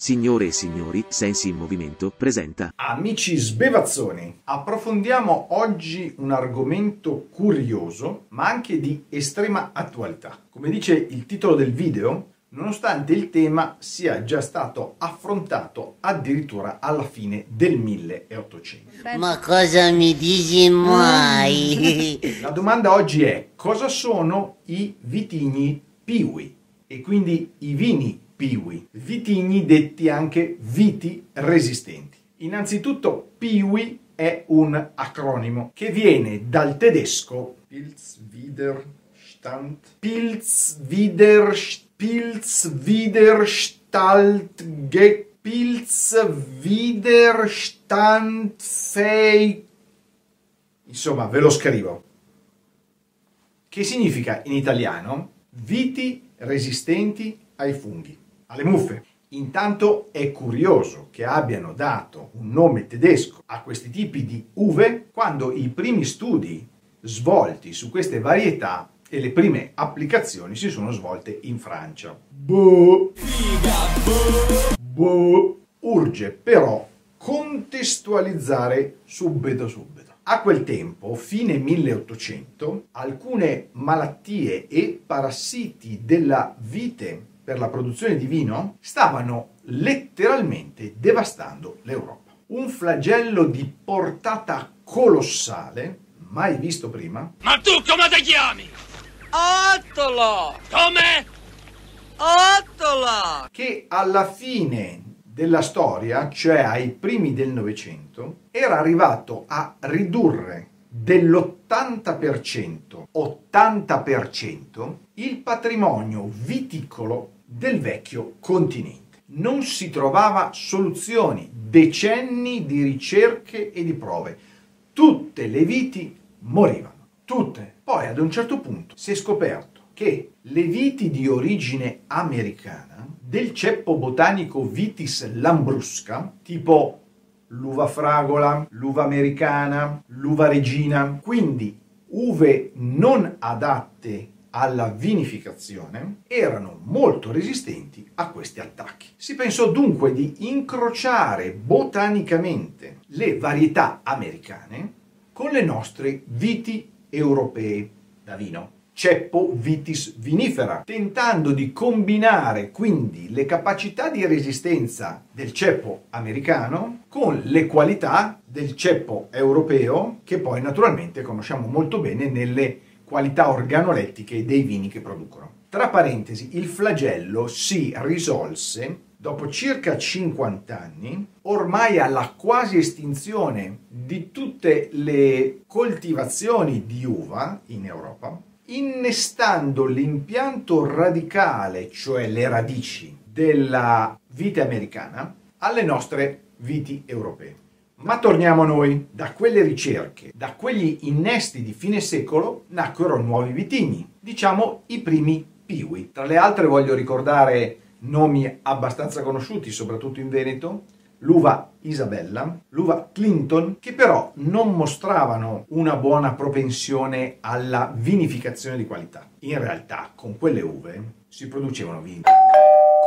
Signore e signori, Sensi in Movimento presenta Amici sbevazzoni, approfondiamo oggi un argomento curioso ma anche di estrema attualità. Come dice il titolo del video, nonostante il tema sia già stato affrontato addirittura alla fine del 1800. Ma cosa mi dici mai? La domanda oggi è cosa sono i vitigni piwi e quindi i vini piwi, vitigni detti anche viti resistenti. Innanzitutto piwi è un acronimo che viene dal tedesco Pilzwiderstand. Pilzwider Pilzwiderstalt Pilzwiderstandfähig. Insomma, ve lo scrivo. Che significa in italiano? Viti resistenti ai funghi alle muffe. Intanto è curioso che abbiano dato un nome tedesco a questi tipi di uve quando i primi studi svolti su queste varietà e le prime applicazioni si sono svolte in Francia. Boh. Boh. Urge però contestualizzare subito subito. A quel tempo, fine 1800, alcune malattie e parassiti della vite per la produzione di vino stavano letteralmente devastando l'Europa. Un flagello di portata colossale, mai visto prima. Ma tu come ti chiami? Ottolo! Come? Ottolo! Che alla fine della storia, cioè ai primi del Novecento, era arrivato a ridurre dell'80%, 80% il patrimonio viticolo del vecchio continente. Non si trovava soluzioni, decenni di ricerche e di prove. Tutte le viti morivano, tutte. Poi ad un certo punto si è scoperto che le viti di origine americana del ceppo botanico Vitis lambrusca, tipo l'uva fragola, l'uva americana, l'uva regina, quindi uve non adatte alla vinificazione erano molto resistenti a questi attacchi. Si pensò dunque di incrociare botanicamente le varietà americane con le nostre viti europee da vino. Ceppo vitis vinifera, tentando di combinare quindi le capacità di resistenza del ceppo americano con le qualità del ceppo europeo, che poi naturalmente conosciamo molto bene nelle qualità organolettiche dei vini che producono. Tra parentesi, il flagello si risolse dopo circa 50 anni, ormai alla quasi estinzione di tutte le coltivazioni di uva in Europa, innestando l'impianto radicale, cioè le radici della vite americana, alle nostre viti europee. Ma torniamo a noi. Da quelle ricerche, da quegli innesti di fine secolo, nacquero nuovi vitigni, diciamo i primi piwi. Tra le altre voglio ricordare nomi abbastanza conosciuti, soprattutto in Veneto, l'uva Isabella, l'uva Clinton, che però non mostravano una buona propensione alla vinificazione di qualità. In realtà, con quelle uve si producevano vini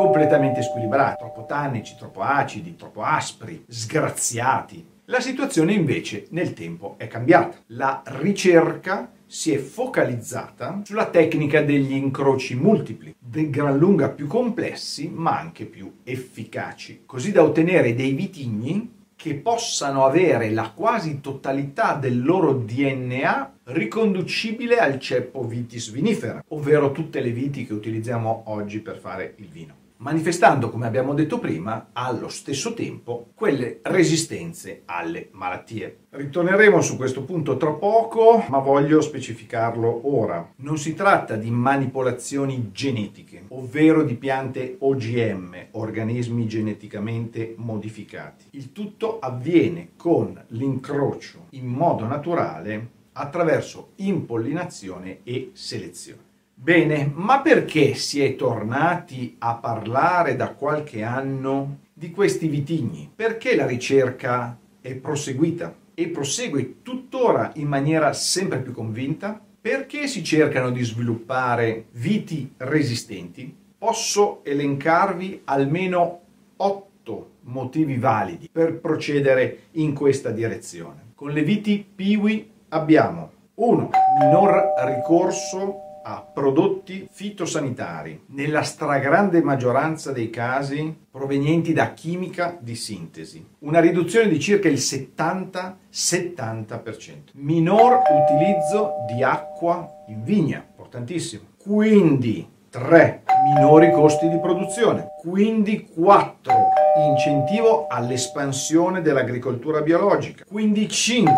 completamente squilibrati, troppo tannici, troppo acidi, troppo aspri, sgraziati. La situazione invece nel tempo è cambiata. La ricerca si è focalizzata sulla tecnica degli incroci multipli, di gran lunga più complessi ma anche più efficaci, così da ottenere dei vitigni che possano avere la quasi totalità del loro DNA riconducibile al ceppo vitis vinifera, ovvero tutte le viti che utilizziamo oggi per fare il vino manifestando, come abbiamo detto prima, allo stesso tempo quelle resistenze alle malattie. Ritorneremo su questo punto tra poco, ma voglio specificarlo ora. Non si tratta di manipolazioni genetiche, ovvero di piante OGM, organismi geneticamente modificati. Il tutto avviene con l'incrocio in modo naturale attraverso impollinazione e selezione. Bene, ma perché si è tornati a parlare da qualche anno di questi vitigni? Perché la ricerca è proseguita e prosegue tuttora in maniera sempre più convinta? Perché si cercano di sviluppare viti resistenti? Posso elencarvi almeno otto motivi validi per procedere in questa direzione. Con le viti Piwi abbiamo 1. Minor ricorso a prodotti fitosanitari, nella stragrande maggioranza dei casi provenienti da chimica di sintesi, una riduzione di circa il 70-70%, minor utilizzo di acqua in vigna, importantissimo, quindi 3 minori costi di produzione, quindi 4 incentivo all'espansione dell'agricoltura biologica, quindi 5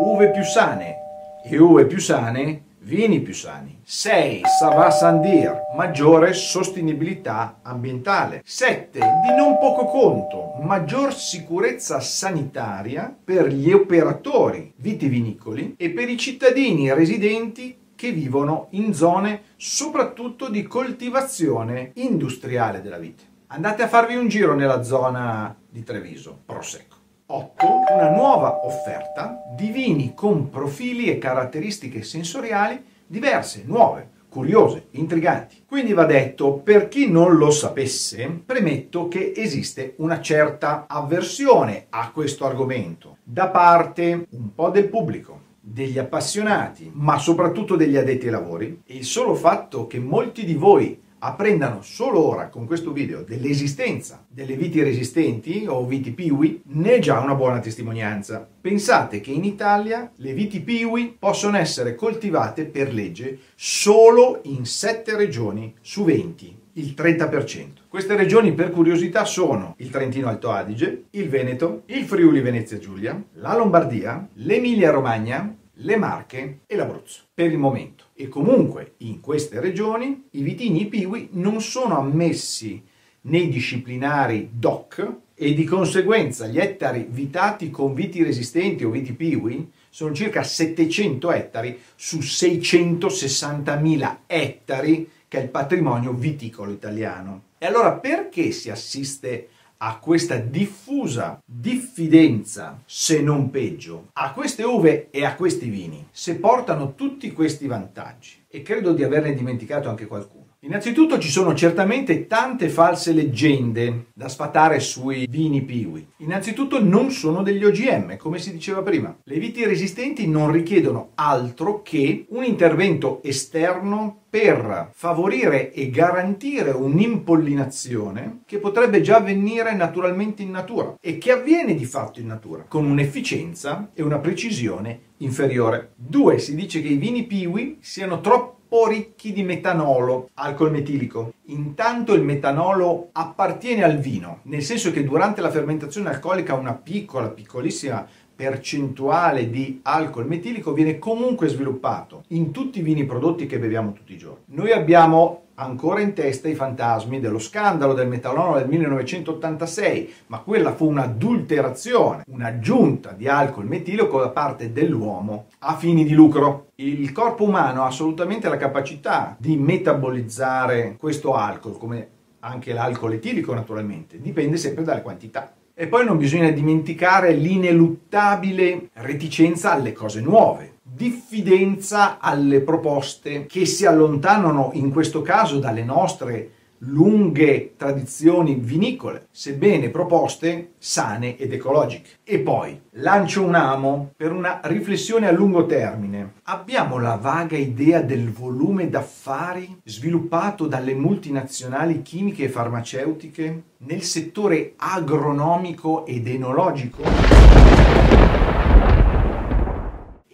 uve più sane. E uve più sane vini più sani. 6. Sava Sandir, maggiore sostenibilità ambientale. 7. Di non poco conto, maggior sicurezza sanitaria per gli operatori vitivinicoli e per i cittadini residenti che vivono in zone soprattutto di coltivazione industriale della vite. Andate a farvi un giro nella zona di Treviso, Prosecco. 8. Una nuova offerta di vini con profili e caratteristiche sensoriali diverse, nuove, curiose, intriganti. Quindi va detto, per chi non lo sapesse, premetto che esiste una certa avversione a questo argomento da parte un po' del pubblico, degli appassionati, ma soprattutto degli addetti ai lavori. Il solo fatto che molti di voi apprendano solo ora con questo video dell'esistenza delle viti resistenti o viti piwi ne è già una buona testimonianza. Pensate che in Italia le viti piwi possono essere coltivate per legge solo in 7 regioni su 20, il 30%. Queste regioni per curiosità sono il Trentino Alto Adige, il Veneto, il Friuli Venezia Giulia, la Lombardia, l'Emilia Romagna, le Marche e l'Abruzzo per il momento. E comunque in queste regioni i vitigni piwi non sono ammessi nei disciplinari DOC e di conseguenza gli ettari vitati con viti resistenti o viti piwi sono circa 700 ettari su 660.000 ettari che è il patrimonio viticolo italiano. E allora perché si assiste a questa diffusa diffidenza, se non peggio, a queste uve e a questi vini, se portano tutti questi vantaggi, e credo di averne dimenticato anche qualcuno. Innanzitutto ci sono certamente tante false leggende da sfatare sui vini piwi. Innanzitutto non sono degli OGM, come si diceva prima. Le viti resistenti non richiedono altro che un intervento esterno per favorire e garantire un'impollinazione che potrebbe già avvenire naturalmente in natura e che avviene di fatto in natura con un'efficienza e una precisione inferiore. Due, si dice che i vini piwi siano troppo po' ricchi di metanolo, alcol metilico. Intanto il metanolo appartiene al vino, nel senso che durante la fermentazione alcolica una piccola, piccolissima percentuale di alcol metilico viene comunque sviluppato in tutti i vini prodotti che beviamo tutti i giorni. Noi abbiamo ancora in testa i fantasmi dello scandalo del metanolo del 1986, ma quella fu un'adulterazione, un'aggiunta di alcol metilico da parte dell'uomo a fini di lucro. Il corpo umano ha assolutamente la capacità di metabolizzare questo alcol, come anche l'alcol etilico naturalmente, dipende sempre dalle quantità. E poi non bisogna dimenticare l'ineluttabile reticenza alle cose nuove, diffidenza alle proposte che si allontanano in questo caso dalle nostre lunghe tradizioni vinicole, sebbene proposte sane ed ecologiche. E poi lancio un amo per una riflessione a lungo termine. Abbiamo la vaga idea del volume d'affari sviluppato dalle multinazionali chimiche e farmaceutiche nel settore agronomico ed enologico?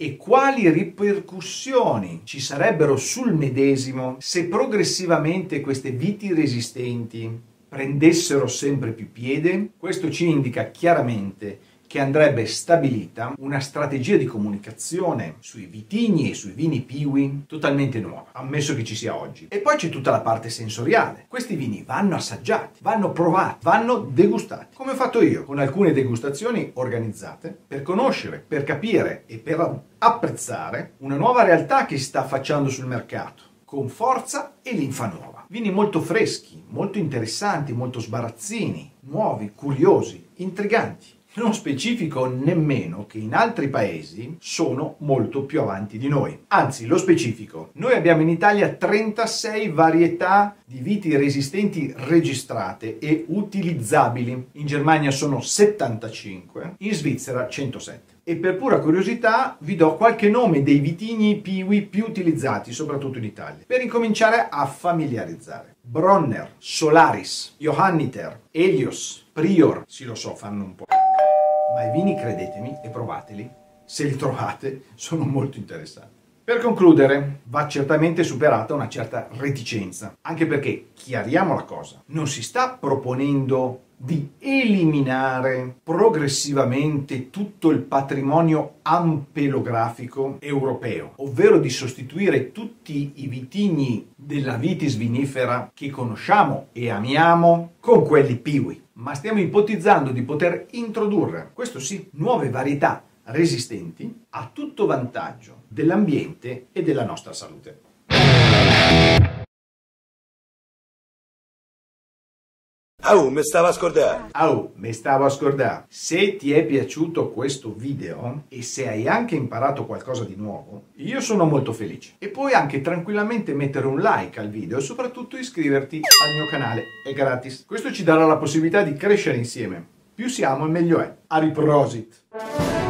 E quali ripercussioni ci sarebbero sul medesimo se progressivamente queste viti resistenti prendessero sempre più piede? Questo ci indica chiaramente che andrebbe stabilita una strategia di comunicazione sui vitigni e sui vini piwi totalmente nuova, ammesso che ci sia oggi. E poi c'è tutta la parte sensoriale. Questi vini vanno assaggiati, vanno provati, vanno degustati, come ho fatto io, con alcune degustazioni organizzate per conoscere, per capire e per apprezzare una nuova realtà che si sta affacciando sul mercato con forza e linfa nuova. Vini molto freschi, molto interessanti, molto sbarazzini, nuovi, curiosi, intriganti. Non specifico nemmeno che in altri paesi sono molto più avanti di noi. Anzi, lo specifico. Noi abbiamo in Italia 36 varietà di viti resistenti registrate e utilizzabili. In Germania sono 75, in Svizzera 107. E per pura curiosità vi do qualche nome dei vitigni piwi più utilizzati, soprattutto in Italia, per incominciare a familiarizzare. Bronner, Solaris, Johanniter, Elios, Prior, sì lo so, fanno un po' ma i vini, credetemi e provateli, se li trovate, sono molto interessanti. Per concludere, va certamente superata una certa reticenza, anche perché, chiariamo la cosa, non si sta proponendo di eliminare progressivamente tutto il patrimonio ampelografico europeo, ovvero di sostituire tutti i vitigni della vitis vinifera che conosciamo e amiamo con quelli piwi ma stiamo ipotizzando di poter introdurre, questo sì, nuove varietà resistenti a tutto vantaggio dell'ambiente e della nostra salute. Oh, mi stavo a scordare. Oh, mi stavo a scordare. Se ti è piaciuto questo video e se hai anche imparato qualcosa di nuovo, io sono molto felice. E puoi anche tranquillamente mettere un like al video e soprattutto iscriverti al mio canale, è gratis. Questo ci darà la possibilità di crescere insieme. Più siamo e meglio è. A riprosit!